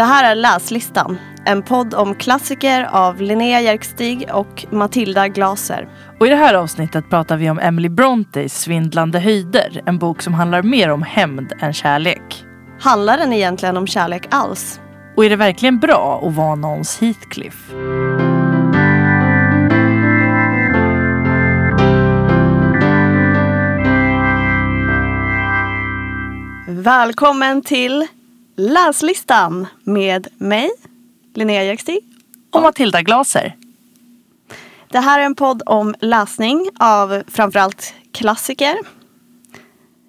Det här är Läslistan, en podd om klassiker av Linnea Jerkstig och Matilda Glaser. Och i det här avsnittet pratar vi om Emily Brontes Svindlande höjder. En bok som handlar mer om hämnd än kärlek. Handlar den egentligen om kärlek alls? Och är det verkligen bra att vara någons Heathcliff? Välkommen till Läslistan med mig, Linnea Jerkstig. Och Matilda Glaser. Det här är en podd om läsning av framförallt klassiker.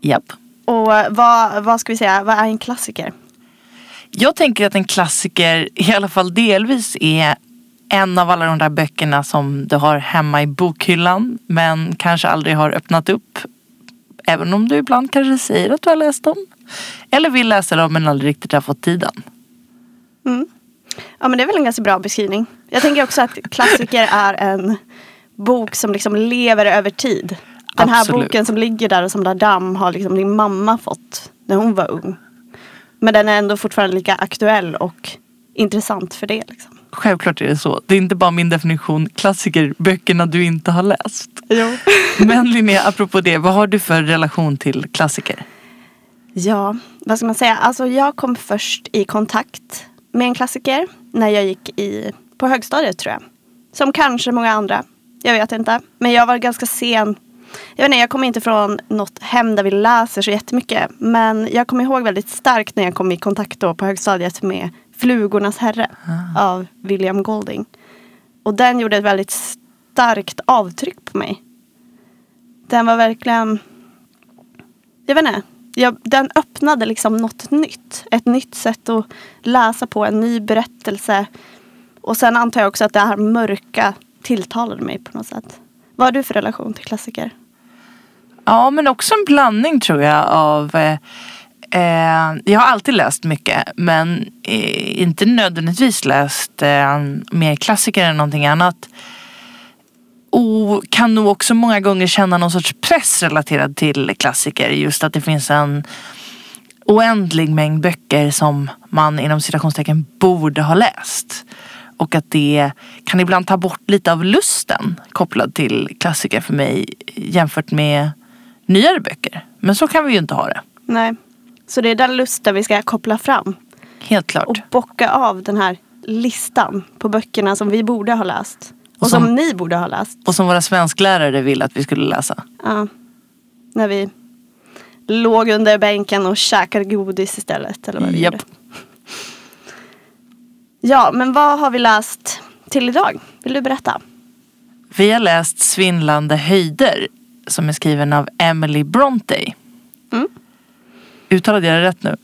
Japp. Och vad, vad ska vi säga, vad är en klassiker? Jag tänker att en klassiker i alla fall delvis är en av alla de där böckerna som du har hemma i bokhyllan men kanske aldrig har öppnat upp. Även om du ibland kanske säger att du har läst dem. Eller vill läsa dem men aldrig riktigt har fått tiden. Mm. Ja men det är väl en ganska bra beskrivning. Jag tänker också att klassiker är en bok som liksom lever över tid. Den här Absolut. boken som ligger där och som där damm har liksom din mamma fått när hon var ung. Men den är ändå fortfarande lika aktuell och intressant för det. Liksom. Självklart är det så. Det är inte bara min definition klassiker, böckerna du inte har läst. Jo. Men Linnea, apropå det, vad har du för relation till klassiker? Ja, vad ska man säga? Alltså jag kom först i kontakt med en klassiker när jag gick i, på högstadiet tror jag. Som kanske många andra. Jag vet inte. Men jag var ganska sen. Jag vet inte, jag kommer inte från något hem där vi läser så jättemycket. Men jag kommer ihåg väldigt starkt när jag kom i kontakt då på högstadiet med Flugornas herre av William Golding. Och den gjorde ett väldigt starkt avtryck på mig. Den var verkligen jag vet inte. Jag, den öppnade liksom något nytt. Ett nytt sätt att läsa på, en ny berättelse. Och sen antar jag också att det här mörka tilltalade mig på något sätt. Vad har du för relation till klassiker? Ja, men också en blandning tror jag av eh, Eh, jag har alltid läst mycket men eh, inte nödvändigtvis läst eh, mer klassiker än någonting annat. Och kan nog också många gånger känna någon sorts press relaterad till klassiker. Just att det finns en oändlig mängd böcker som man inom citationstecken borde ha läst. Och att det kan ibland ta bort lite av lusten kopplad till klassiker för mig jämfört med nyare böcker. Men så kan vi ju inte ha det. Nej. Så det är den lusten vi ska koppla fram. Helt klart. Och bocka av den här listan på böckerna som vi borde ha läst. Och, Och som, som- ni borde ha läst. Och som våra svensklärare vill att vi skulle läsa. Ja. När vi låg under bänken och käkade godis istället. Eller vad vi gjorde. Ja, men vad har vi läst till idag? Vill du berätta? Vi har läst Svindlande höjder som är skriven av Emily Bronte. Mm. Uttalade jag det rätt nu?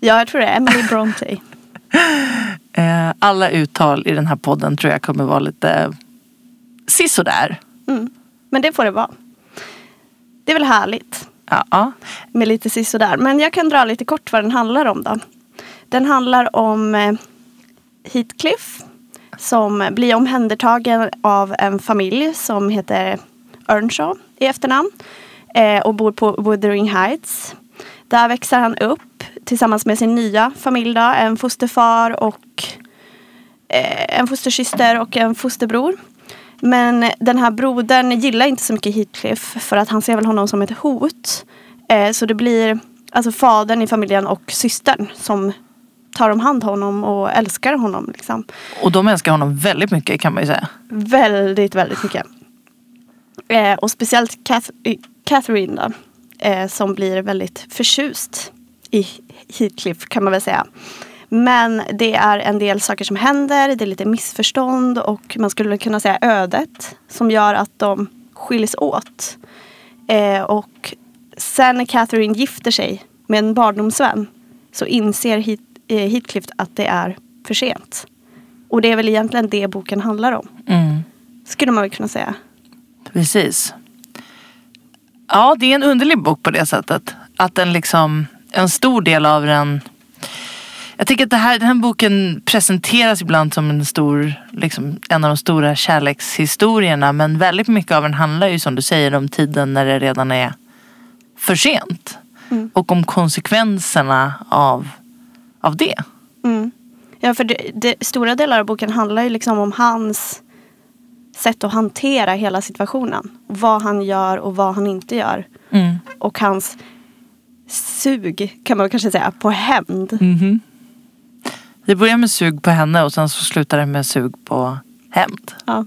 Ja, jag tror det Emily Bronte. Eh, Alla uttal i den här podden tror jag kommer vara lite sisådär. Mm. Men det får det vara. Det är väl härligt Ja, med lite sisådär. Men jag kan dra lite kort vad den handlar om då. Den handlar om eh, Heathcliff som blir omhändertagen av en familj som heter Earnshaw i efternamn eh, och bor på Wuthering Heights. Där växer han upp tillsammans med sin nya familj då, en fosterfar och eh, en fostersyster och en fosterbror. Men den här brodern gillar inte så mycket Heathcliff för att han ser väl honom som ett hot. Eh, så det blir alltså fadern i familjen och systern som tar om hand honom och älskar honom. Liksom. Och de älskar honom väldigt mycket kan man ju säga. Väldigt, väldigt mycket. Eh, och speciellt Cath- eh, Catherine då, eh, som blir väldigt förtjust i Heathcliff kan man väl säga. Men det är en del saker som händer, det är lite missförstånd och man skulle kunna säga ödet som gör att de skiljs åt. Eh, och sen när Catherine gifter sig med en barndomsvän så inser Heath, eh, Heathcliff att det är för sent. Och det är väl egentligen det boken handlar om. Mm. Skulle man väl kunna säga. Precis. Ja, det är en underlig bok på det sättet. Att den liksom, en stor del av den jag tycker att det här, den här boken presenteras ibland som en stor, liksom, en av de stora kärlekshistorierna. Men väldigt mycket av den handlar ju som du säger om tiden när det redan är för sent. Mm. Och om konsekvenserna av, av det. Mm. Ja, för det, det, stora delar av boken handlar ju liksom om hans sätt att hantera hela situationen. Vad han gör och vad han inte gör. Mm. Och hans sug, kan man kanske säga, på hämnd. Mhm. Det börjar med sug på henne och sen så slutar det med sug på hämnd. Ja.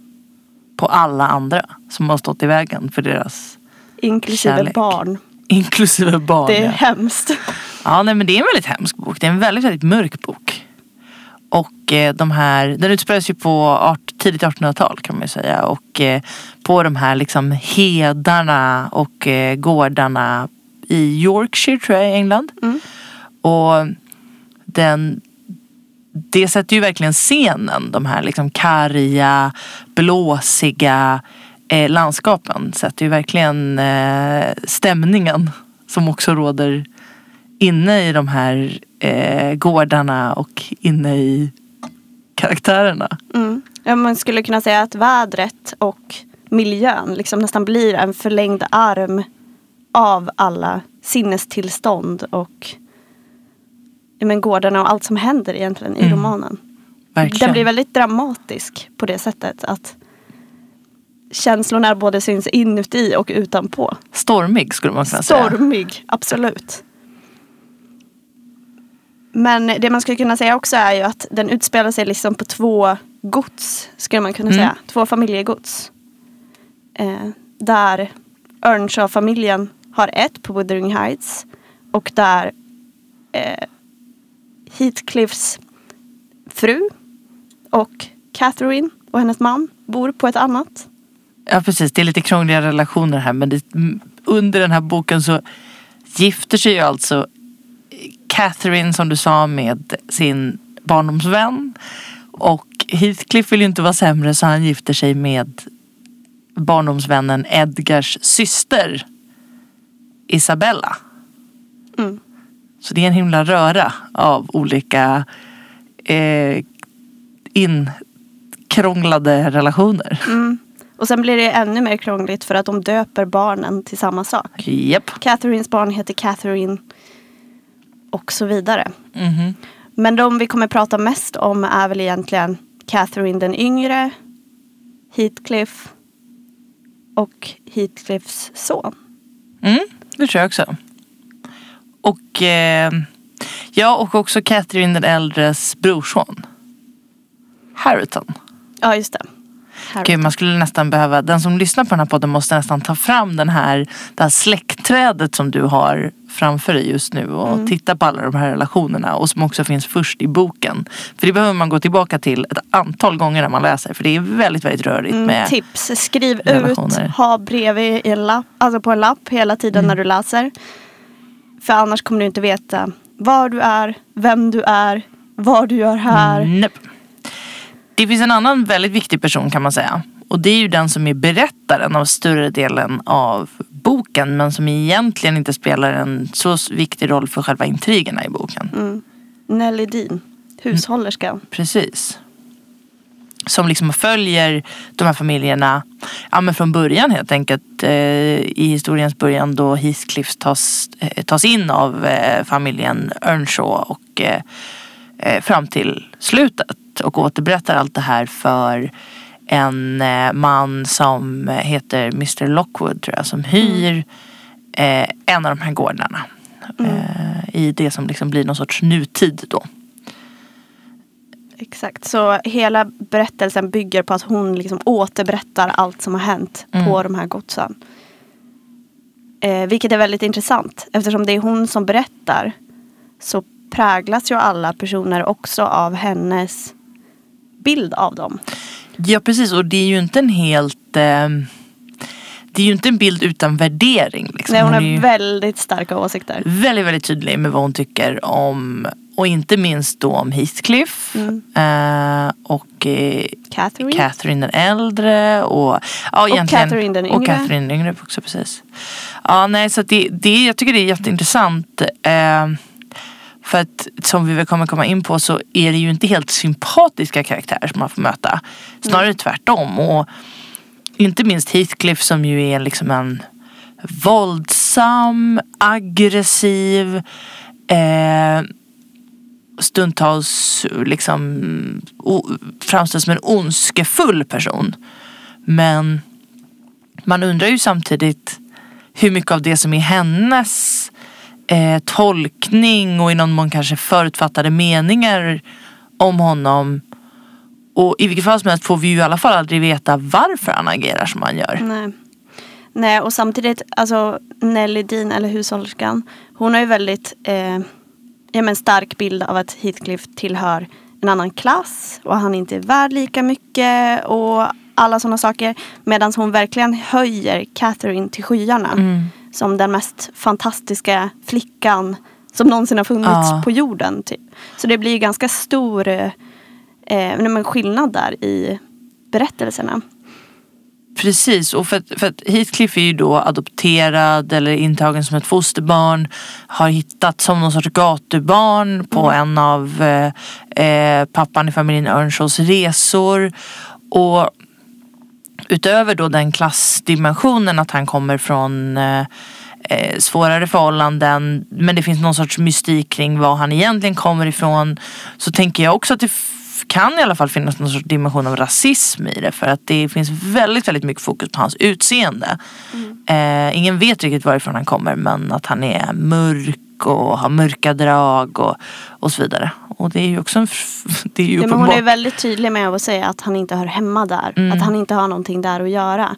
På alla andra som har stått i vägen för deras, Inklusive Kärlek. barn. inklusive barn. Det är ja. hemskt. Ja, nej, men det är en väldigt hemsk bok. Det är en väldigt, väldigt mörk bok. Och eh, de här, den utspelas ju på tidigt 1800-tal kan man ju säga. Och eh, på de här liksom hedarna och eh, gårdarna i Yorkshire tror jag i England. Mm. Och den, det sätter ju verkligen scenen. De här liksom karga, blåsiga eh, landskapen sätter ju verkligen eh, stämningen som också råder inne i de här eh, gårdarna och inne i karaktärerna. Mm. Ja, man skulle kunna säga att vädret och miljön liksom nästan blir en förlängd arm av alla sinnestillstånd och men gårdarna och allt som händer egentligen i Mm. romanen. Verkligen. Den blir väldigt dramatisk på det sättet att känslorna både syns inuti och utanpå. Stormig skulle man kunna säga. Stormig, absolut. Men det man skulle kunna säga också är ju att den utspelar sig liksom på två gods, skulle man kunna Mm. säga. Två familjegods. Eh, där Earnshaw-familjen har ett på Wuthering Heights och där eh, Heathcliffs fru och Catherine och hennes man bor på ett annat. Ja precis, det är lite krångliga relationer här men det, under den här boken så gifter sig ju alltså Catherine som du sa med sin barndomsvän och Heathcliff vill ju inte vara sämre så han gifter sig med barndomsvännen Edgars syster Isabella. Mm. Så det är en himla röra av olika eh, inkrånglade relationer. Mm. Och sen blir det ännu mer krångligt för att de döper barnen till samma sak. Japp. Catherines barn heter Catherine och så vidare. Mhm. Men de vi kommer prata mest om är väl egentligen Catherine den yngre, Heathcliff och Heathcliffs son. Mm, det tror jag också. Och eh, ja, och också Catherine den äldres brorson. Harriton. Ja, just det. Gud, man skulle nästan behöva, den som lyssnar på den här podden måste nästan ta fram den här, det här släktträdet som du har framför dig just nu och Mm. titta på alla de här relationerna och som också finns först i boken. För det behöver man gå tillbaka till ett antal gånger när man läser för det är väldigt, väldigt rörigt Mm, med tips, skriv relationer. ut, ha bredvid i en lapp, alltså på en lapp hela tiden Mm. när du läser. För annars kommer du inte veta var du är, vem du är, vad du gör här. Nej. Det finns en annan väldigt viktig person kan man säga. Och det är ju den som är berättaren av större delen av boken. Men som egentligen inte spelar en så viktig roll för själva intrigerna i boken. Mm. Nelly Dean, hushållerskan. Precis. Som liksom följer de här familjerna ja, men från början helt enkelt. Eh, I historiens början då Heathcliff tas, eh, tas in av eh, familjen Earnshaw och eh, fram till slutet. Och återberättar allt det här för en eh, man som heter Mr Lockwood tror jag. Som hyr eh, en av de här gårdarna. Eh, I det som liksom blir någon sorts nutid då. Exakt, så hela berättelsen bygger på att hon liksom återberättar allt som har hänt Mm. på de här godsen. Eh, vilket är väldigt intressant eftersom det är hon som berättar så präglas ju alla personer också av hennes bild av dem. Ja precis och det är ju inte en helt eh, Det är ju inte en bild utan värdering. Liksom. Nej, hon har är ju väldigt starka åsikter. väldigt väldigt tydlig med vad hon tycker om och inte minst då om Heathcliff Mm. eh, och eh, Catherine. Catherine den äldre och, ja, egentligen, Catherine den och yngre. Catherine den yngre också precis. Ja nej så det, det, jag tycker det är jätteintressant. Eh, för att som vi väl kommer komma in på så är det ju inte helt sympatiska karaktärer som man får möta. Snarare tvärtom. Och inte minst Heathcliff som ju är liksom en våldsam, aggressiv eh, stundtals liksom framställs som en ondskefull person. Men man undrar ju samtidigt hur mycket av det som är hennes eh, tolkning och i någon mån kanske förutfattade meningar om honom. Och i vilket fall som helst får vi ju i alla fall aldrig veta varför han agerar som han gör. Nej. Nej, och samtidigt, alltså Nelly Dean eller hushållerskan, hon har ju väldigt eh, ja, men stark bild av att Heathcliff tillhör en annan klass och han inte är värd lika mycket och alla sådana saker. Medan hon verkligen höjer Catherine till skyarna som den mest fantastiska flickan som någonsin har funnits Ja. på jorden. Typ. Så det blir ju ganska stor eh, eh, skillnad där i berättelserna. Precis, och för att, för att Heathcliff är ju då adopterad eller intagen som ett fosterbarn. Har hittat som någon sorts gatubarn på en av eh, eh, pappan i familjen Earnshaws resor. Och utöver då den klassdimensionen att han kommer från eh, eh, svårare förhållanden men det finns någon sorts mystik kring var han egentligen kommer ifrån så tänker jag också att det kan i alla fall finnas någon sorts dimension av rasism i det för att det finns väldigt, väldigt mycket fokus på hans utseende. Eh, ingen vet riktigt varifrån han kommer men att han är mörk och har mörka drag och, och så vidare. Och det är ju också en, det är ju Ja, men hon uppenbart. är väldigt tydlig med att säga att han inte hör hemma där. Att han inte har någonting där att göra.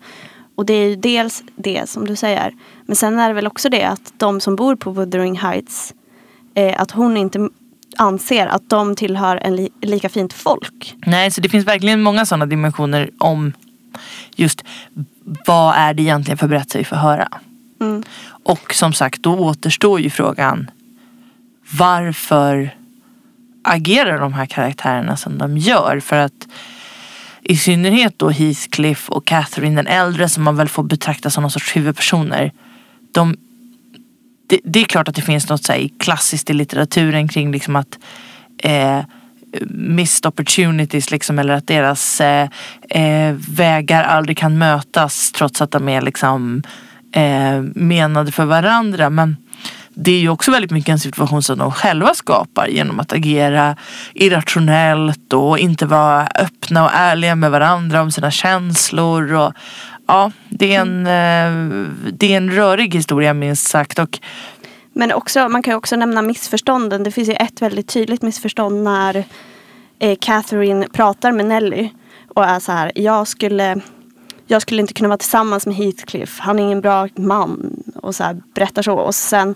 Och det är ju dels det som du säger. Men sen är det väl också det att de som bor på Wuthering Heights. Eh, att hon inte anser att de tillhör en li- lika fint folk. Nej, så det finns verkligen många sådana dimensioner om just vad är det egentligen för berättelse vi får höra. Mm. Och som sagt, då återstår ju frågan varför agerar de här karaktärerna som de gör? För att i synnerhet då Heathcliff och Catherine den äldre som man väl får betrakta som någon sorts huvudpersoner. De, det, det är klart att det finns något så här, klassiskt i litteraturen kring liksom att eh, missed opportunities liksom, eller att deras eh, eh, vägar aldrig kan mötas trots att de är liksom eh, menade för varandra. Men det är ju också väldigt mycket en situation som de själva skapar genom att agera irrationellt och inte vara öppna och ärliga med varandra om sina känslor. Och, ja, det är, en, eh, det är en rörig historia minst sagt. Och, Men också, man kan ju också nämna missförstånden. Det finns ju ett väldigt tydligt missförstånd när eh, Catherine pratar med Nelly. Och är så här, jag skulle, jag skulle inte kunna vara tillsammans med Heathcliff. Han är ingen bra man. Och så här, berättar så. Och sen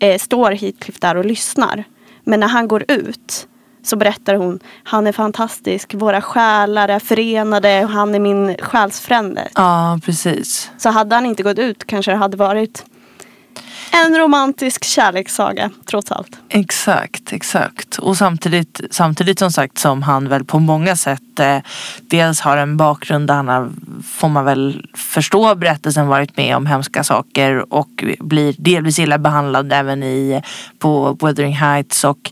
eh, står Heathcliff där och lyssnar. Men när han går ut så berättar hon, han är fantastisk, våra själar är förenade och han är min själsfrände. ja, precis. Så hade han inte gått ut kanske det hade varit en romantisk kärlekssaga trots allt. Exakt, exakt. Och samtidigt, samtidigt som sagt som han väl på många sätt eh, dels har en bakgrund där han har, får man väl förstå berättelsen, varit med om hemska saker och blir delvis illa behandlad även i, på Wuthering Heights och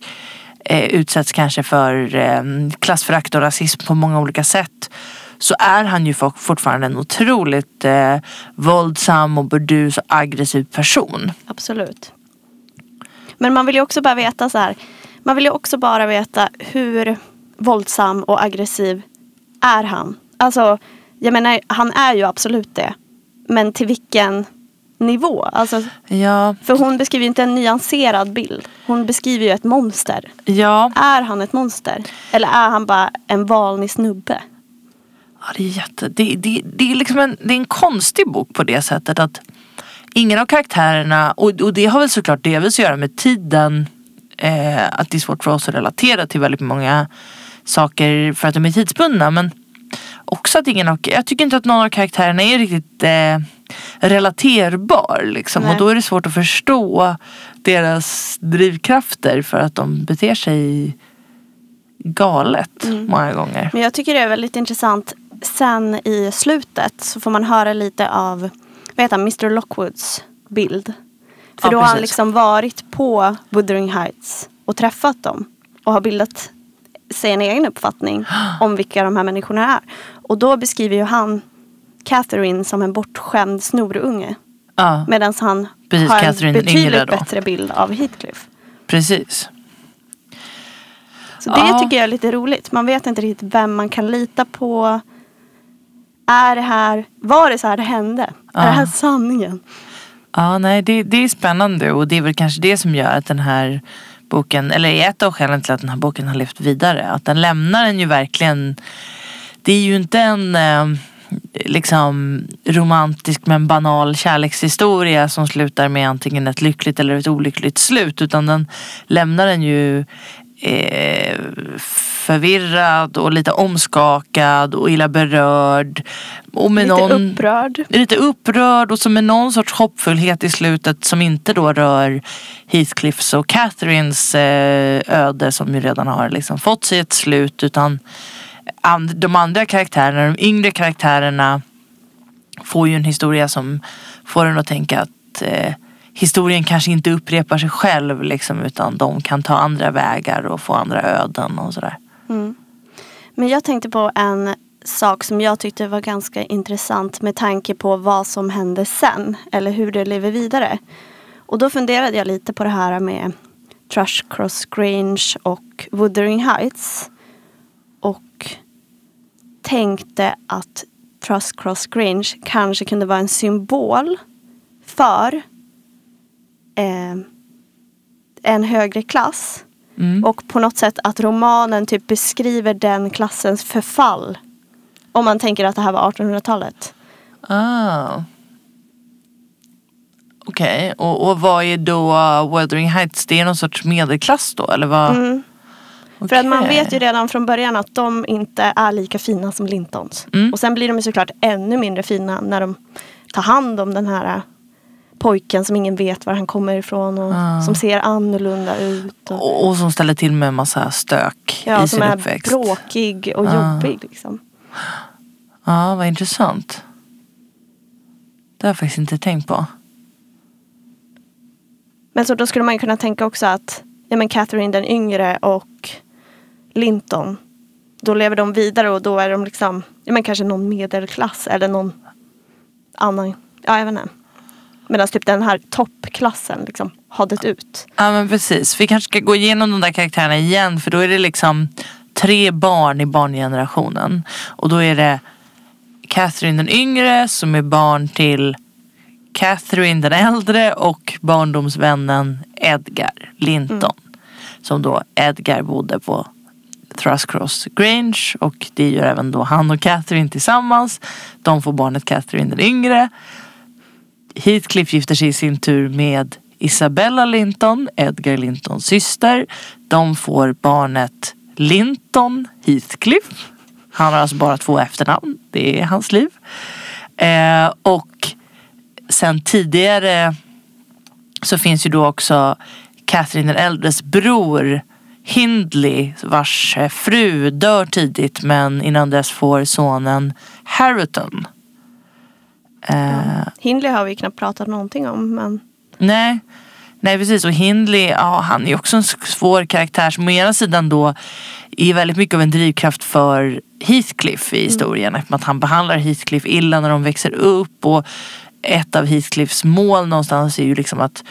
eh, utsätts kanske för eh, klassförakt och rasism på många olika sätt så är han ju fortfarande en otroligt eh, våldsam och burdus och aggressiv person. Absolut. Men man vill ju också bara veta så här. Man vill ju också bara veta hur våldsam och aggressiv är han? Alltså, jag menar, han är ju absolut det. Men till vilken nivå? Alltså, Ja, för hon beskriver ju inte en nyanserad bild. Hon beskriver ju ett monster. ja. Är han ett monster? Eller är han bara en vanlig snubbe? Ja, det, är jätte, det, det, det, är liksom en, det är en konstig bok på det sättet att ingen av karaktärerna, och, och det har väl såklart delvis att göra med tiden, eh, att det är svårt för oss att relatera till väldigt många saker för att de är tidsbundna. Men också att ingen av, jag tycker inte att någon av karaktärerna är riktigt eh, relaterbar. Liksom. Och då är det svårt att förstå deras drivkrafter för att de beter sig galet många gånger. Men jag tycker det är väldigt intressant. Sen i slutet så får man höra lite av vad heter han, Mr Lockwoods bild. För Ja, då har han precis. liksom varit på Wuthering Heights och träffat dem. Och har bildat sig en egen uppfattning om vilka de här människorna är. Och då beskriver ju han Catherine som en bortskämd snorunge. Ja, Medan han Precis, har Catherine en betydligt bättre bild av Heathcliff. precis. Så det Ja. tycker jag är lite roligt. Man vet inte riktigt vem man kan lita på. Är det här, var det så här det hände? Är det här sanningen? Ja, nej, det, det är spännande och det är väl kanske det som gör att den här boken, eller är ett av skälen till att den här boken har levt vidare. Att den lämnar en ju verkligen, det är ju inte en eh, liksom romantisk men banal kärlekshistoria som slutar med antingen ett lyckligt eller ett olyckligt slut. Utan den lämnar en ju eh, förvirrad och lite omskakad och illa berörd. Och med Lite någon, upprörd. lite upprörd och så med någon sorts hoppfullhet i slutet som inte då rör Heathcliffs och Catherines eh, öde som ju redan har liksom fått sig ett slut utan and, de andra karaktärerna, de yngre karaktärerna får ju en historia som får en att tänka att eh, historien kanske inte upprepar sig själv liksom, utan de kan ta andra vägar och få andra öden och sådär. Mm. Men jag tänkte på en sak som jag tyckte var ganska intressant med tanke på vad som hände sen. Eller hur det lever vidare. Och då funderade jag lite på det här med Trash Cross Grange och Wuthering Heights. Och tänkte att Thrush Cross Grange kanske kunde vara en symbol för eh, en högre klass. Mm. Och på något sätt att romanen typ beskriver den klassens förfall. Om man tänker att det här var 1800-talet. Ah. Okej, och, och vad är då Wuthering Heights? Det är någon sorts medelklass då eller vad? Mm. För att man vet ju redan från början att de inte är lika fina som Lintons. Mm. Och sen blir de ju såklart ännu mindre fina när de tar hand om den här äh, pojken som ingen vet var han kommer ifrån och Ah. som ser annorlunda ut. Och, Och, och som ställer till med en massa stök ja, i som sin är uppväxt. bråkig och Ah. jobbig. Liksom. Ja, vad intressant. Det har jag faktiskt inte tänkt på. Men så då skulle man ju kunna tänka också att ja, men Catherine den yngre och Linton. Då lever de vidare och då är de liksom ja, men kanske någon medelklass eller någon annan. Ja, jag vet inte. Medan typ den här toppklassen liksom har dött ut. Ja men precis. Vi kanske ska gå igenom de där karaktärerna igen för då är det liksom tre barn i barngenerationen. Och då är det Catherine den yngre som är barn till Catherine den äldre och barndomsvännen Edgar Linton. Som då Edgar bodde på Thruscross Grange och det gör även då han och Catherine tillsammans. De får barnet Catherine den yngre. Heathcliff gifter sig i sin tur med Isabella Linton, Edgar Lintons syster. De får barnet Linton Heathcliff. Han har alltså bara två efternamn. Det är hans liv. Eh, och sen tidigare så finns ju då också Catherine den äldres bror Hindley vars eh, fru dör tidigt men innan dess får sonen Harriton. Eh, Hindley har vi knappt pratat någonting om. Men Nej, nej precis. Och Hindley, ja, han är också en svår karaktär som å ena sidan då är väldigt mycket av en drivkraft för Heathcliff i historien. Eftersom att han behandlar Heathcliff illa när de växer upp. Och ett av Heathcliffs mål någonstans är ju liksom att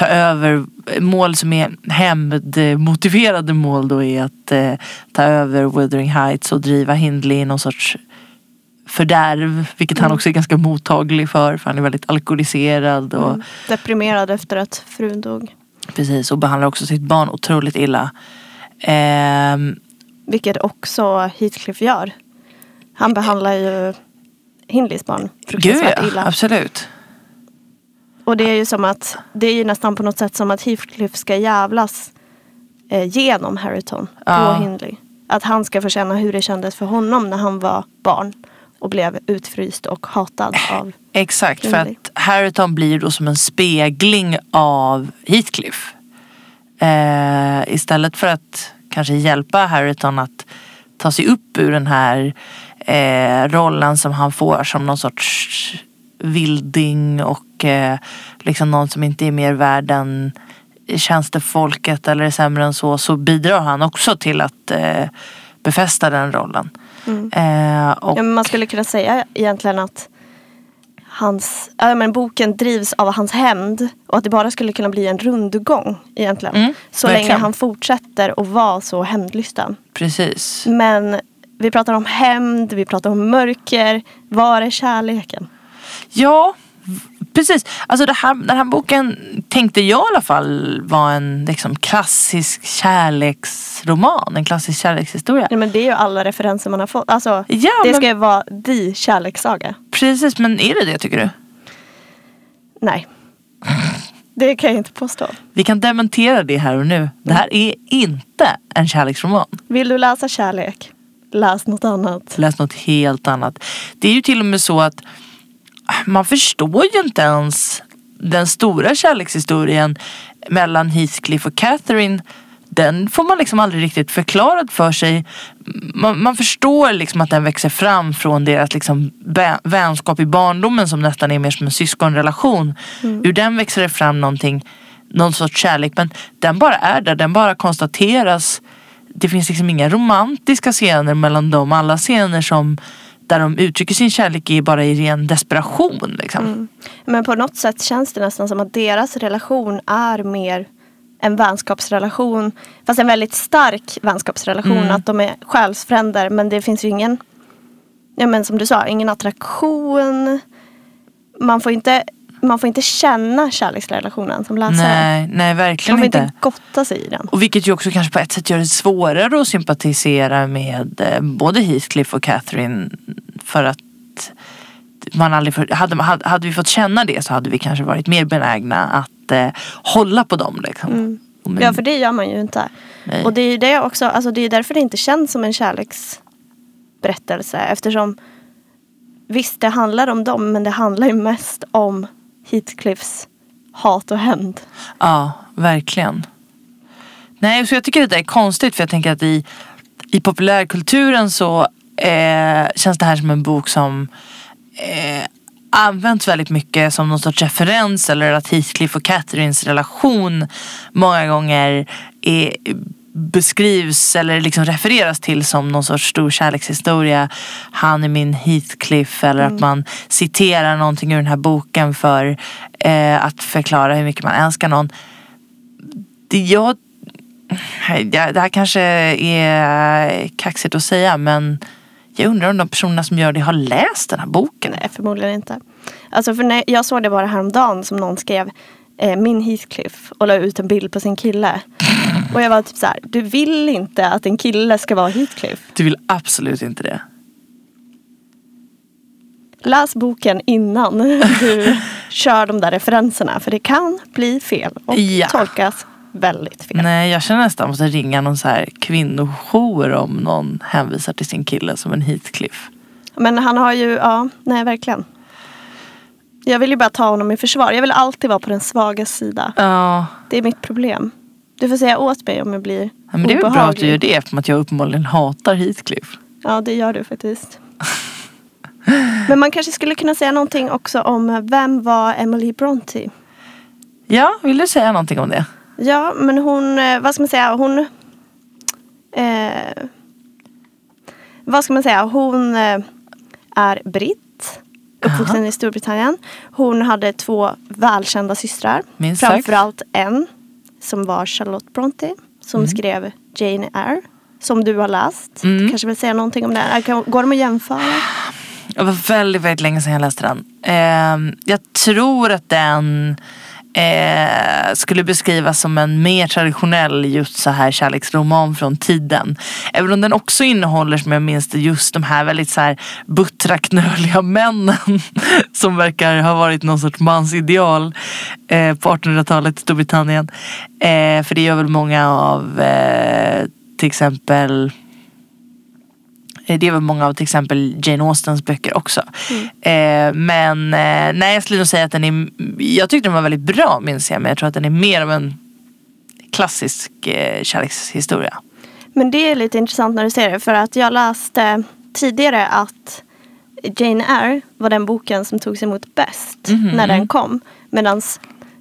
ta över mål som är hämndmotiverade mål då är att eh, ta över Wuthering Heights och driva Hindley i någon sorts fördärv. Vilket han också är ganska mottaglig för för han är väldigt alkoholiserad. Och, mm, deprimerad efter att frun dog. Precis, och behandlar också sitt barn otroligt illa. Ehm, Vilket också Heathcliff gör. Han behandlar ju Hindleys barn gud fruktansvärt ja, illa. absolut. Och det är ju som att det är ju nästan på något sätt som att Heathcliff ska jävlas eh, genom Harriton Ja. på Hindley. Att han ska få känna hur det kändes för honom när han var barn och blev utfryst och hatad av Exakt, för Hindley. att Harriton blir då som en spegling av Heathcliff. Eh, istället för att kanske hjälpa Harriton att ta sig upp ur den här eh, rollen som han får som någon sorts vilding och eh, liksom någon som inte är mer värd än tjänstefolket eller är sämre än så, så bidrar han också till att eh, befästa den rollen. Eh, och, Ja, men man skulle kunna säga egentligen att hans, äh, men boken drivs av hans hämnd och att det bara skulle kunna bli en rundgång egentligen. Mm, så verkligen. länge han fortsätter att vara så hämndlysten. Precis. Men vi pratar om hämnd, vi pratar om mörker. Var är kärleken? Ja, precis. Alltså det här, den här boken tänkte jag i alla fall var en liksom, klassisk kärleksroman. En klassisk kärlekshistoria. Ja, men det är ju alla referenser man har fått. Alltså, Ja, det men- ska ju vara the kärlekssaga. Precis, men är det det tycker du? Nej. Det kan jag inte påstå. Vi kan dementera det här och nu. Det här är inte en kärleksroman. Vill du läsa kärlek? Läs något annat. Läs något helt annat. Det är ju till och med så att man förstår ju inte ens den stora kärlekshistorien mellan Heathcliff och Catherine. Den får man liksom aldrig riktigt förklarad för sig. Man, man förstår liksom att den växer fram från deras liksom vä- vänskap i barndomen som nästan är mer som en syskonrelation. Ur den växer det fram någonting, någon sorts kärlek. Men den bara är där, den bara konstateras. Det finns liksom inga romantiska scener mellan dem. Alla scener som där de uttrycker sin kärlek är bara i ren desperation. Liksom. Men på något sätt känns det nästan som att deras relation är mer en vänskapsrelation. Fast en väldigt stark vänskapsrelation. Mm. Att de är själsfränder men det finns ju ingen, ja men som du sa, ingen attraktion. Man får inte, man får inte känna kärleksrelationen som läsare. Nej, nej man verkligen får inte. inte gotta sig i den. Och vilket ju också kanske på ett sätt gör det svårare att sympatisera med eh, både Heathcliff och Catherine. För att man aldrig för, hade, hade, hade vi fått känna det så hade vi kanske varit mer benägna att eh, hålla på dem. Liksom. Men- Mm. Ja för det gör man ju inte. Nej. Och det är ju det också, alltså det är därför det inte känns som en kärleksberättelse. Eftersom visst det handlar om dem men det handlar ju mest om Heathcliffs hat och hämnd. Ja, verkligen. Nej, så jag tycker att det är konstigt för jag tänker att i, i populärkulturen så eh, känns det här som en bok som eh, används väldigt mycket som någon sorts referens eller att Heathcliff och Catherines relation många gånger är, beskrivs eller liksom refereras till som någon sorts stor kärlekshistoria. Han är min Heathcliff eller att man citerar någonting ur den här boken för eh, att förklara hur mycket man älskar någon. Det, jag, ja, det här kanske är kaxigt att säga men jag undrar om de personerna som gör det har läst den här boken. Nej förmodligen inte. Alltså för när, jag såg det bara häromdagen som någon skrev eh, min Heathcliff och la ut en bild på sin kille. Och jag var typ så här, du vill inte att en kille ska vara Heathcliff. Du vill absolut inte det. Läs boken innan du kör de där referenserna för det kan bli fel och Ja. tolkas väldigt fel. Nej, jag känner nästan att jag måste ringa någon så här kvinnojour om någon hänvisar till sin kille som en Heathcliff. Men han har ju, ja, nej verkligen. Jag vill ju bara ta honom i försvar. Jag vill alltid vara på den svaga sida. Ja, Det är mitt problem. Du får säga åt mig om jag blir ja, men det är väl bra att obehaglig. du gör det eftersom att jag uppenbarligen hatar Heathcliff. Ja, det gör du faktiskt. Men man kanske skulle kunna säga någonting också om vem var Emily Bronte? Ja, vill du säga någonting om det? Ja, men hon, eh, vad ska man säga, hon... Eh, vad ska man säga, hon eh, är britt. Uppvuxen i Storbritannien. Hon hade två välkända systrar. Minst. Framförallt en som var Charlotte Bronte. Som skrev Jane Eyre. Som du har läst. Mm. Kanske vill säga någonting om det. Går de att jämföra? Det var väldigt, väldigt länge sedan jag läste den. Eh, jag tror att den eh, skulle beskrivas som en mer traditionell just så här kärleksroman från tiden. Även om den också innehåller som jag minns det just de här väldigt så här buttra knöliga männen som verkar ha varit någon sorts mansideal eh, på 1800-talet i Storbritannien. Eh, för det gör väl många av eh, till exempel det är väl många av till exempel Jane Austens böcker också. Eh, men eh, nej, jag skulle nog säga att den är, jag tyckte den var väldigt bra minns jag. Men jag tror att den är mer av en klassisk eh, kärlekshistoria. Men det är lite intressant när du säger det. För att jag läste tidigare att Jane Eyre var den boken som togs emot bäst Mhm. när den kom. Medan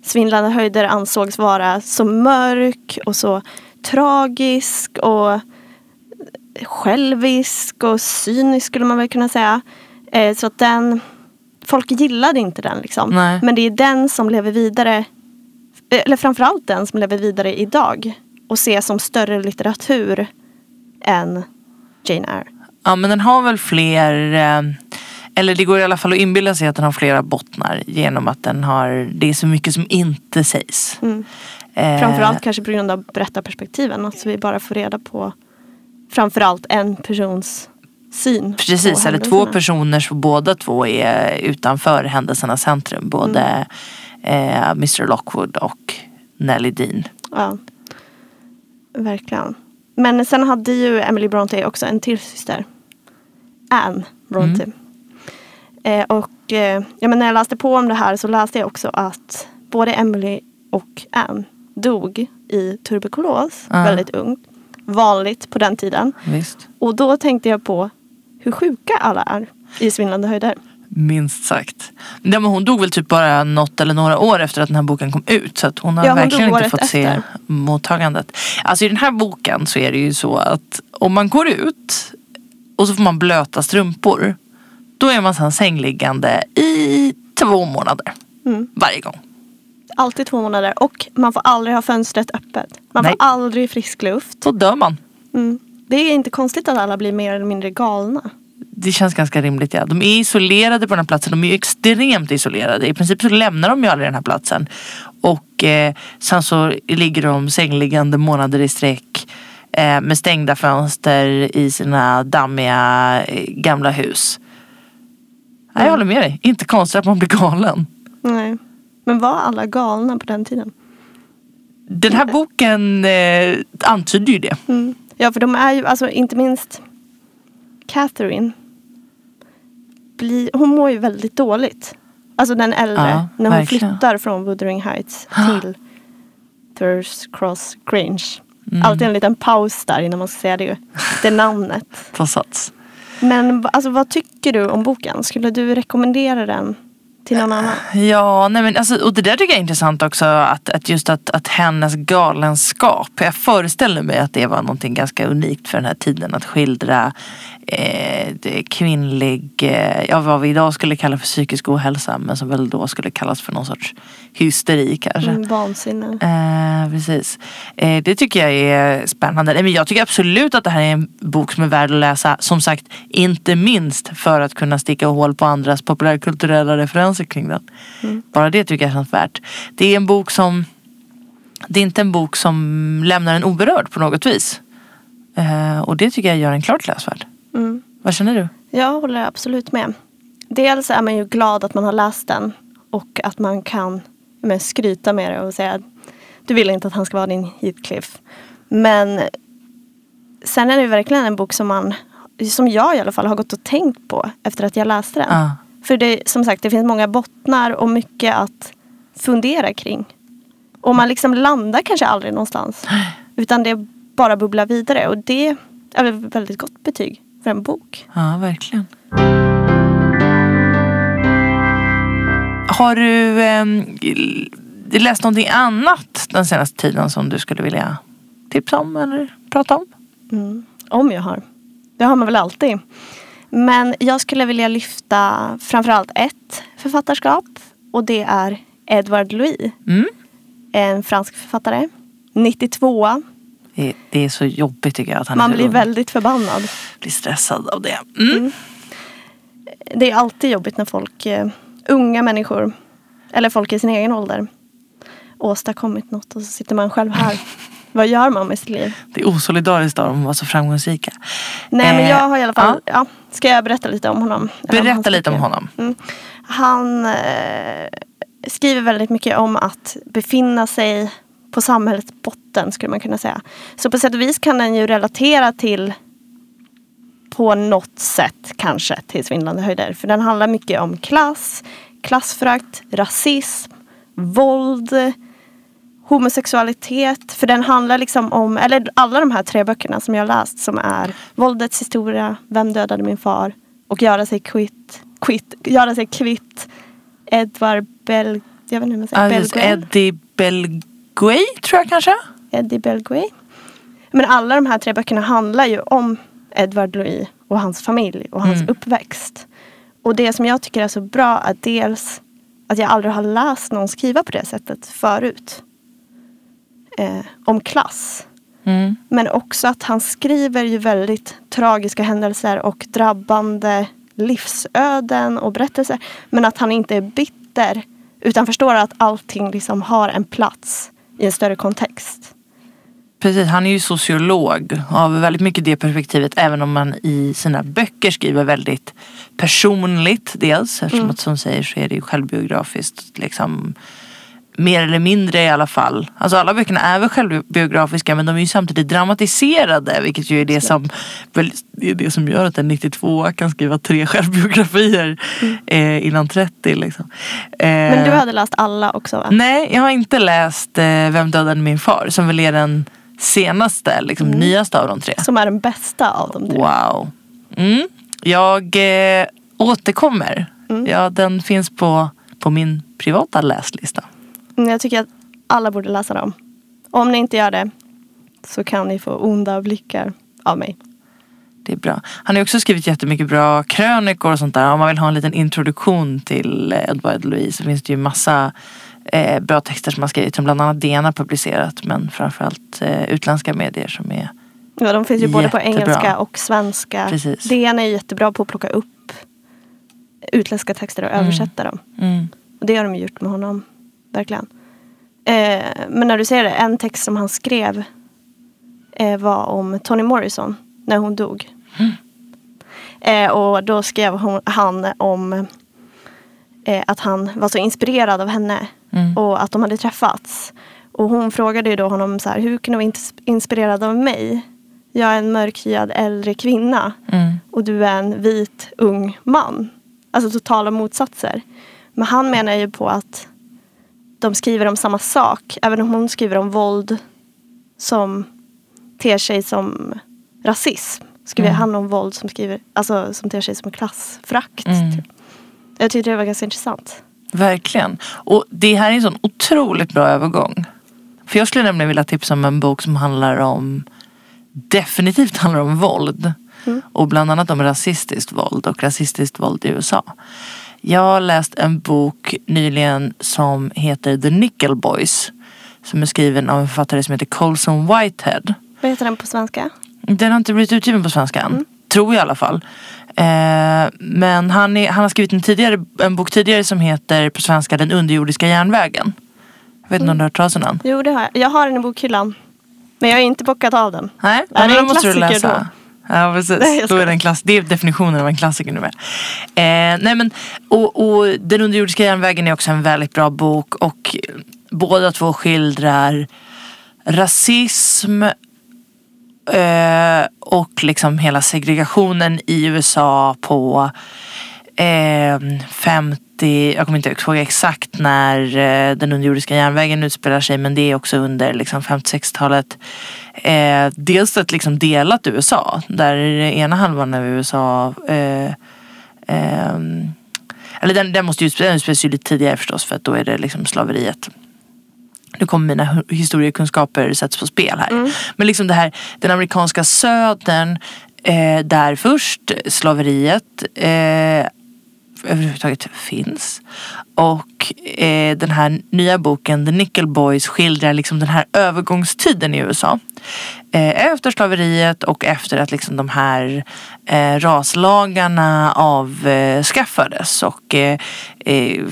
Svindlande höjder ansågs vara så mörk och så tragisk och självisk och cynisk skulle man väl kunna säga. Eh, så att den folk gillade inte den liksom. Nej. Men det är den som lever vidare, eller framförallt den som lever vidare idag och ses som större litteratur än Jane Eyre. Ja men den har väl fler, eh, eller det går i alla fall att inbilla sig att den har flera bottnar genom att den har, det är så mycket som inte sägs. Mm. Eh, Framförallt kanske på grund av berättarperspektiven. Att vi bara får reda på framförallt en persons syn. Precis, eller två personer så båda två är utanför händelsernas centrum. Både Mm. eh, Mr Lockwood och Nelly Dean. Ja, verkligen. Men sen hade ju Emily Bronte också en till syster. Anne Bronte. Mm. Eh, och eh, ja, men när jag läste på om det här så läste jag också att både Emily och Anne dog i tuberkulos Ja. väldigt ungt. Vanligt på den tiden. Visst. Och då tänkte jag på hur sjuka alla är i svindlande höjder. Minst sagt. Ja, men hon dog väl typ bara något eller några år efter att den här boken kom ut. Så att hon har Ja, hon verkligen inte fått se efter. mottagandet. Alltså i den här boken så är det ju så att om man går ut och så får man blöta strumpor. Då är man sen sängliggande i två månader. Mm. Varje gång. Alltid två månader och man får aldrig ha fönstret öppet. Man Nej. får aldrig frisk luft. Då dör man. Mm. Det är inte konstigt att alla blir mer eller mindre galna. Det känns ganska rimligt ja. De är isolerade på den här platsen. De är extremt isolerade. I princip så lämnar de ju aldrig den här platsen. Och eh, sen så ligger de sängliggande månader i sträck. Eh, med stängda fönster i sina dammiga eh, gamla hus. Nej, jag håller med dig. Inte konstigt att man blir galen. Nej. Men var alla galna på den tiden? Den här boken eh, antyder ju det. Mm. Ja, för de är ju, alltså inte minst Catherine. Blir, hon mår ju väldigt dåligt. Alltså den äldre. Ja, när hon verkligen. flyttar från Wuthering Heights till Thurs Cross Grange. Mm. Alltid en liten paus där innan man ska säga det, det namnet. Ta sats. Men alltså, vad tycker du om boken? Skulle du rekommendera den till någon annan? Ja, nej men alltså, och det där tycker jag är intressant också. Att, att just att, att hennes galenskap. Jag föreställer mig att det var någonting ganska unikt för den här tiden. Att skildra eh, kvinnlig, eh, ja vad vi idag skulle kalla för psykisk ohälsa. Men som väl då skulle kallas för någon sorts hysteri kanske. Mm, vansinne. Eh, precis. Eh, det tycker jag är spännande. Nej, men jag tycker absolut att det här är en bok som är värd att läsa. Som sagt, inte minst för att kunna sticka hål på andras populärkulturella referenser kring den. Bara det tycker jag känns värt. Det är en bok som Det är inte en bok som lämnar en oberörd på något vis. Eh, och det tycker jag gör en klart läsvärd. Mm. Vad känner du? Jag håller absolut med. Dels är man ju glad att man har läst den och att man kan men, skryta med det och säga att du vill inte att han ska vara din Heathcliff. Men sen är det verkligen en bok som man, som jag i alla fall har gått och tänkt på efter att jag läste den. Ja. För det, som sagt, det finns många bottnar och mycket att fundera kring. Och man liksom landar kanske aldrig någonstans. Utan det bara bubblar vidare och det är ett väldigt gott betyg för en bok. Ja, verkligen. Har du eh, läst någonting annat den senaste tiden som du skulle vilja tipsa om eller prata om? Mm. Om jag har. Det har man väl alltid. Men jag skulle vilja lyfta framförallt ett författarskap. Och det är Edward Louis. Mm. En fransk författare. 92 Det, det är så jobbigt tycker jag att han Man är blir ung. väldigt förbannad. blir stressad av det. Mm. Det är alltid jobbigt när folk, eh, unga människor, eller folk i sin egen ålder, åstadkommit något och så sitter man själv här. Vad gör man med sitt liv? Det är osolidariskt av dem att vara så framgångsrika. Nej men Eh, jag har i alla fall, ja. ska jag berätta lite om honom? Berätta lite om honom. Mm. Han eh, skriver väldigt mycket om att befinna sig på samhällets botten skulle man kunna säga. Så på sätt och vis kan den ju relatera till på något sätt kanske till svindlande höjder. För den handlar mycket om klass, klassförakt, rasism, våld, homosexualitet. För den handlar liksom om, eller alla de här tre böckerna som jag har läst som är Våldets historia, Vem dödade min far och Göra sig kvitt, kvitt, göra sig kvitt Edvard Bel... Jag vet inte hur man säger. Just Belguay. Eddie Belguay tror jag kanske. Eddie Belguay. Men alla de här tre böckerna handlar ju om Edward Louis och hans familj och hans Mm. uppväxt. Och det som jag tycker är så bra är dels att jag aldrig har läst någon skriva på det sättet förut. Eh, om klass. Mm. Men också att han skriver ju väldigt tragiska händelser och drabbande livsöden och berättelser. Men att han inte är bitter utan förstår att allting liksom har en plats i en större kontext. Precis, han är ju sociolog och har väldigt mycket det perspektivet även om man i sina böcker skriver väldigt personligt dels eftersom Mm. att som säger så är det ju självbiografiskt liksom mer eller mindre i alla fall. Alltså alla böckerna är väl självbiografiska men de är ju samtidigt dramatiserade vilket ju är det som, väl, det är det som gör att en 92 kan skriva tre självbiografier eh, innan 30 liksom. Eh, Mm. Men du hade läst alla också va? Nej, jag har inte läst eh, Vem dödade min far som väl är den senaste, liksom Mm. nyaste av de tre. Som är den bästa av de tre. Wow. Mm. Jag eh, återkommer. Mm. Ja, den finns på, på min privata läslista. Mm, Jag tycker att alla borde läsa dem. Om ni inte gör det så kan ni få onda blickar av mig. Det är bra. Han har också skrivit jättemycket bra krönikor och sånt där. Om man vill ha en liten introduktion till eh, Edward Louis så finns det ju massa eh, bra texter som han skrivit som bland annat DN har publicerat men framförallt eh, utländska medier som är Ja, de finns ju både på Jättebra. engelska och svenska. Precis. DN är jättebra på att plocka upp utländska texter och Mm. översätta dem. mm, Och det har de gjort med honom. Verkligen. Eh, men när du säger det, en text som han skrev eh, var om Toni Morrison när hon dog. Mm. Eh, och då skrev hon, han om eh, att han var så inspirerad av henne mm, och att de hade träffats. Och hon frågade ju då honom så här, hur kan du vara ins- inspirerad av mig? Jag är en mörkhyad äldre kvinna mm, och du är en vit ung man. Alltså totala motsatser. Men han menar ju på att de skriver om samma sak. Även om hon skriver om våld som ter sig som rasism. Skriver Mm. han om våld som, skriver, alltså, som ter sig som klassfrakt. Mm. Jag tyckte det var ganska intressant. Verkligen. Och det här är en sån otroligt bra övergång. För jag skulle nämligen vilja tipsa om en bok som handlar om definitivt handlar om våld. Mm. Och bland annat om rasistiskt våld och rasistiskt våld i USA. Jag har läst en bok nyligen som heter The Nickel Boys. Som är skriven av en författare som heter Colson Whitehead. Vad heter den på svenska? Den har inte blivit utgiven på svenska än. Mm. Tror jag i alla fall. Eh, men han, är, han har skrivit en, tidigare, en bok tidigare som heter på svenska Den underjordiska järnvägen. Jag vet inte om du har hört talas om den? Jo, det har jag. Jag har den i bokhyllan. Men jag har inte bockat av den. Nej, Är men en då måste du läsa. Ja precis. Nej, då är det, en klass, det är definitionen av en klassiker nu. Eh, nej men, och, och Den underjordiska järnvägen är också en väldigt bra bok. Och båda två skildrar rasism eh, och liksom hela segregationen i USA på eh, 50, jag kommer inte ihåg exakt när eh, den underjordiska järnvägen utspelar sig men det är också under liksom 50-60-talet. Eh, dels ett liksom delat USA där ena halvan av USA eh, ehm, eller den, den måste ju utspelas lite tidigare förstås för att då är det liksom slaveriet. Nu kommer mina historiekunskaper sätts på spel här. Men liksom det här, den amerikanska södern eh, där först slaveriet eh, överhuvudtaget finns. Och eh, den här nya boken The Nickel Boys skildrar liksom den här övergångstiden i USA. Eh, efter slaveriet och efter att liksom de här eh, raslagarna avskaffades och eh, eh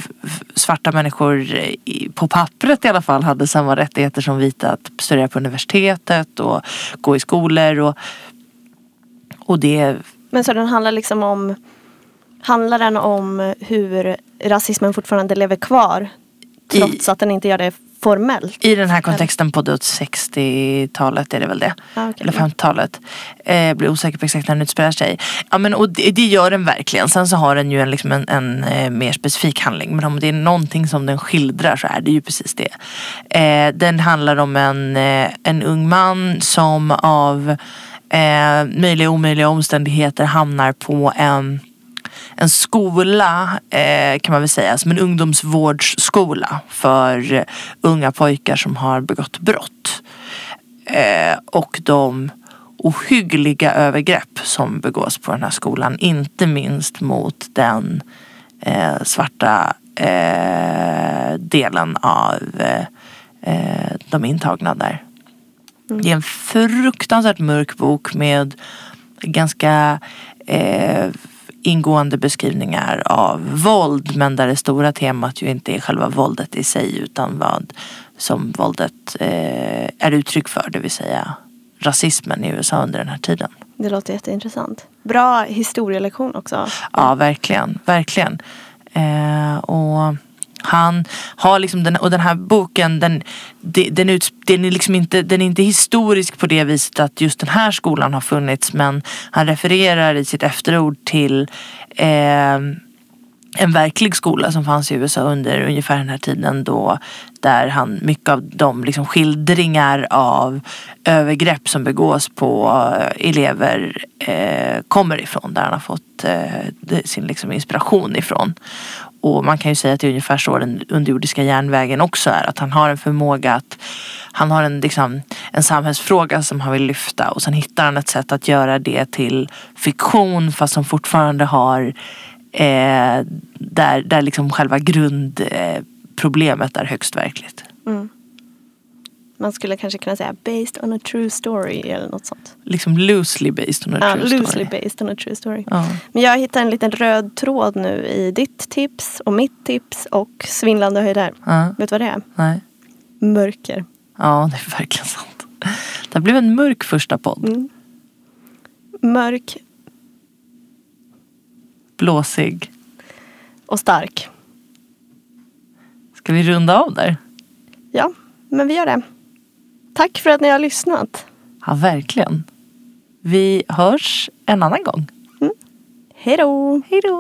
svarta människor eh, i- på pappret i alla fall hade samma rättigheter som vita att studera på universitetet och gå i skolor och, och det Men så den handlar liksom om Handlar den om hur rasismen fortfarande lever kvar trots att den inte gör det formellt? I den här kontexten på det 60-talet är det väl det. Ah, okej. Eller 50-talet. Eh, blir osäker på exakt när den utspelar sig. Ja, men, och det, det gör den verkligen. Sen så har den ju en, liksom en, en eh, mer specifik handling. Men om det är någonting som den skildrar så är det ju precis det. Eh, den handlar om en, eh, en ung man som av eh, möjliga och omöjliga omständigheter hamnar på en en skola eh, kan man väl säga, som en ungdomsvårdsskola för eh, unga pojkar som har begått brott. Eh, och de ohyggliga övergrepp som begås på den här skolan. Inte minst mot den eh, svarta eh, delen av eh, de intagna där. Mm. Det är en fruktansvärt mörk bok med ganska eh, ingående beskrivningar av våld men där det stora temat ju inte är själva våldet i sig utan vad som våldet eh, är uttryck för, det vill säga rasismen i USA under den här tiden. Det låter jätteintressant. Bra historielektion också. Ja, verkligen. Verkligen. Eh, och han har liksom den, och den här boken den, den, ut, den, är liksom inte, den är inte historisk på det viset att just den här skolan har funnits men han refererar i sitt efterord till eh, en verklig skola som fanns i USA under ungefär den här tiden då där han, mycket av de liksom skildringar av övergrepp som begås på eh, elever eh, kommer ifrån. Där han har fått eh, sin liksom inspiration ifrån. Och man kan ju säga att det är ungefär så den underjordiska järnvägen också är. Att han har en förmåga att han har en, liksom, en samhällsfråga som han vill lyfta och sen hittar han ett sätt att göra det till fiktion fast som fortfarande har eh, där, där liksom själva grundproblemet är högst verkligt. Mm. Man skulle kanske kunna säga based on a true story eller något sånt. Liksom loosely based on a ja, true loosely story. based on a true story. Ja. Men jag hittar en liten röd tråd nu i ditt tips och mitt tips och Svindlande höjder. Ja. Vet du vad det är? Nej. Mörker. Ja, det är verkligen sant. Det blev en mörk första podd. Mm. Mörk. Blåsig. Och stark. Ska vi runda av där? Ja, men vi gör det. Tack för att ni har lyssnat. Ja, verkligen. Vi hörs en annan gång. Mm. Hej då. Hej då.